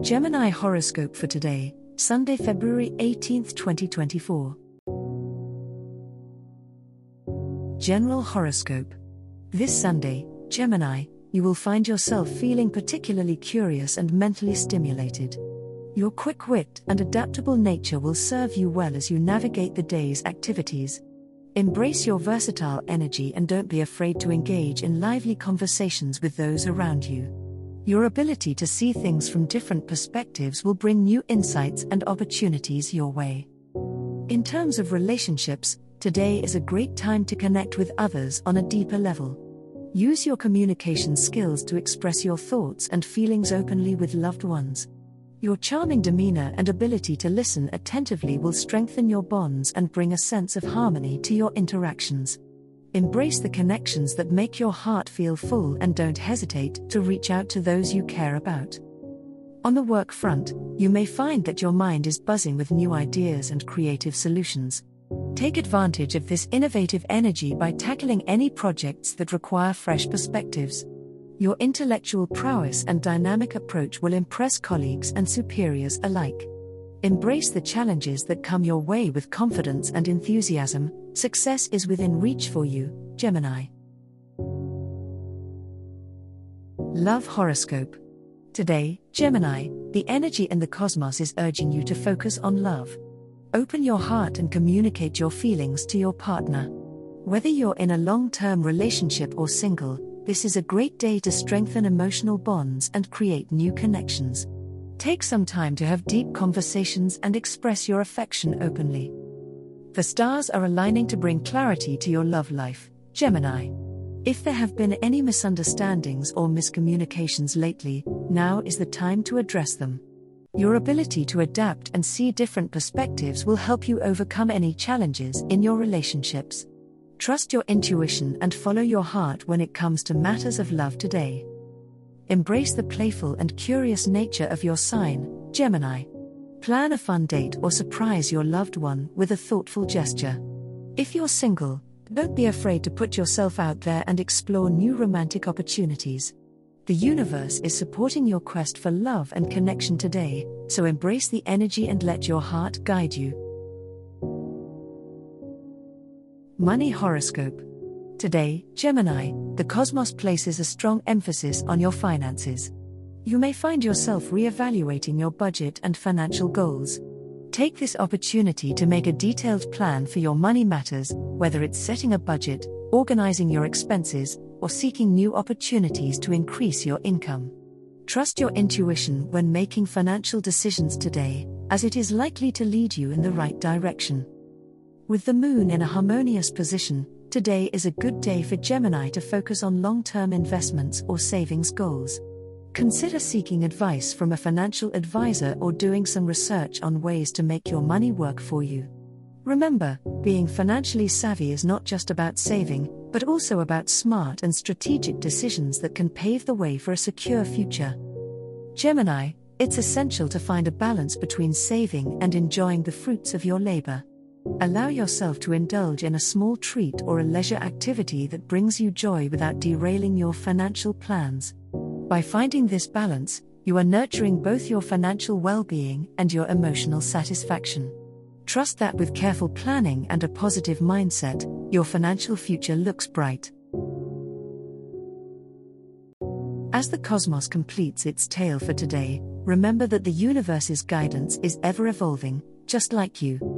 Gemini horoscope for today, Sunday, February 18th, 2024. General horoscope. This Sunday, Gemini, you will find yourself feeling particularly curious and mentally stimulated. Your quick wit and adaptable nature will serve you well as you navigate the day's activities. Embrace your versatile energy and don't be afraid to engage in lively conversations with those around you. Your ability to see things from different perspectives will bring new insights and opportunities your way. In terms of relationships, today is a great time to connect with others on a deeper level. Use your communication skills to express your thoughts and feelings openly with loved ones. Your charming demeanor and ability to listen attentively will strengthen your bonds and bring a sense of harmony to your interactions. Embrace the connections that make your heart feel full and don't hesitate to reach out to those you care about. On the work front, you may find that your mind is buzzing with new ideas and creative solutions. Take advantage of this innovative energy by tackling any projects that require fresh perspectives. Your intellectual prowess and dynamic approach will impress colleagues and superiors alike. Embrace the challenges that come your way with confidence and enthusiasm, success is within reach for you, Gemini. Love Horoscope. Today, Gemini, the energy in the cosmos is urging you to focus on love. Open your heart and communicate your feelings to your partner. Whether you're in a long term relationship or single, this is a great day to strengthen emotional bonds and create new connections. Take some time to have deep conversations and express your affection openly. The stars are aligning to bring clarity to your love life, Gemini. If there have been any misunderstandings or miscommunications lately, now is the time to address them. Your ability to adapt and see different perspectives will help you overcome any challenges in your relationships. Trust your intuition and follow your heart when it comes to matters of love today. Embrace the playful and curious nature of your sign, Gemini. Plan a fun date or surprise your loved one with a thoughtful gesture. If you're single, don't be afraid to put yourself out there and explore new romantic opportunities. The universe is supporting your quest for love and connection today, so embrace the energy and let your heart guide you. Money Horoscope Today, Gemini, the cosmos places a strong emphasis on your finances. You may find yourself reevaluating your budget and financial goals. Take this opportunity to make a detailed plan for your money matters, whether it's setting a budget, organizing your expenses, or seeking new opportunities to increase your income. Trust your intuition when making financial decisions today, as it is likely to lead you in the right direction. With the moon in a harmonious position, Today is a good day for Gemini to focus on long term investments or savings goals. Consider seeking advice from a financial advisor or doing some research on ways to make your money work for you. Remember, being financially savvy is not just about saving, but also about smart and strategic decisions that can pave the way for a secure future. Gemini, it's essential to find a balance between saving and enjoying the fruits of your labor. Allow yourself to indulge in a small treat or a leisure activity that brings you joy without derailing your financial plans. By finding this balance, you are nurturing both your financial well being and your emotional satisfaction. Trust that with careful planning and a positive mindset, your financial future looks bright. As the cosmos completes its tale for today, remember that the universe's guidance is ever evolving, just like you